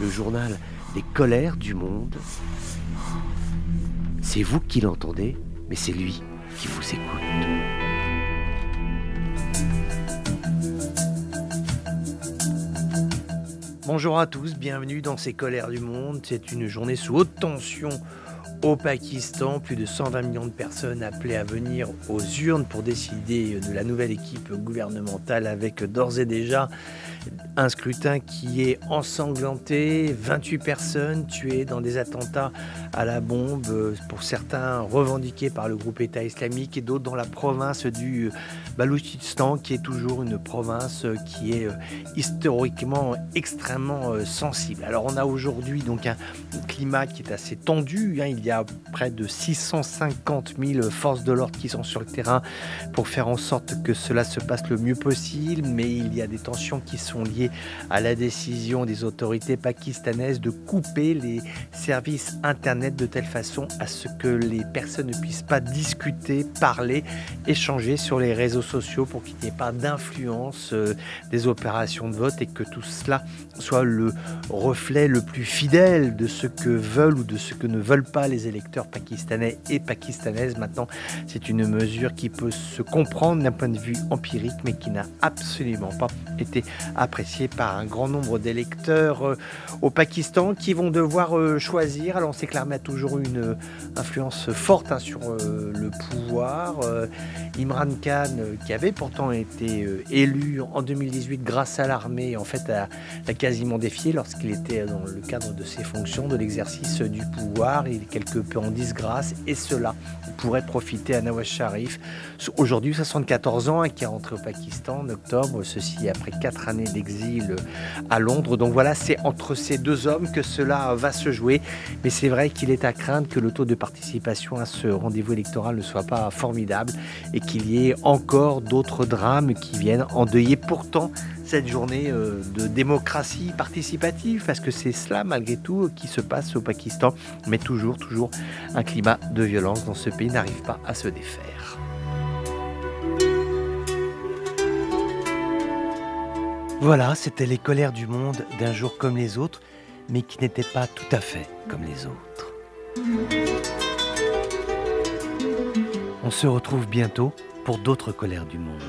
le journal des colères du monde. C'est vous qui l'entendez, mais c'est lui qui vous écoute. Bonjour à tous, bienvenue dans ces colères du monde. C'est une journée sous haute tension au Pakistan, plus de 120 millions de personnes appelées à venir aux urnes pour décider de la nouvelle équipe gouvernementale avec d'ores et déjà un scrutin qui est ensanglanté, 28 personnes tuées dans des attentats à la bombe, pour certains revendiqués par le groupe État islamique et d'autres dans la province du Baloutchistan, qui est toujours une province qui est euh, historiquement extrêmement euh, sensible. Alors on a aujourd'hui donc un climat qui est assez tendu. Hein. Il y a près de 650 000 forces de l'ordre qui sont sur le terrain pour faire en sorte que cela se passe le mieux possible, mais il y a des tensions qui sont liées à la décision des autorités pakistanaises de couper les services Internet de telle façon à ce que les personnes ne puissent pas discuter, parler, échanger sur les réseaux sociaux pour qu'il n'y ait pas d'influence euh, des opérations de vote et que tout cela soit le reflet le plus fidèle de ce veulent ou de ce que ne veulent pas les électeurs pakistanais et pakistanaises. Maintenant, c'est une mesure qui peut se comprendre d'un point de vue empirique mais qui n'a absolument pas été appréciée par un grand nombre d'électeurs euh, au Pakistan qui vont devoir euh, choisir. Alors on sait que l'armée a toujours eu une euh, influence forte hein, sur le pouvoir. Imran Khan, qui avait pourtant été élu en 2018 grâce à l'armée, en fait a, quasiment défié lorsqu'il était dans le cadre de ses fonctions, de du pouvoir. Il est quelque peu en disgrâce et cela pourrait profiter à Nawaz Sharif, aujourd'hui 74 ans, et qui est rentré au Pakistan en octobre, ceci après quatre années d'exil à Londres. Donc voilà, c'est entre ces deux hommes que cela va se jouer. Mais c'est vrai qu'il est à craindre que le taux de participation à ce rendez-vous électoral ne soit pas formidable et qu'il y ait encore d'autres drames qui viennent endeuiller pourtant cette journée euh, de démocratie participative, parce que c'est cela malgré tout qui se passe au Pakistan, mais toujours, toujours un climat de violence dans ce pays n'arrive pas à se défaire. Voilà, c'était les colères du monde d'un jour comme les autres, mais qui n'étaient pas tout à fait comme les autres. On se retrouve bientôt pour d'autres colères du monde.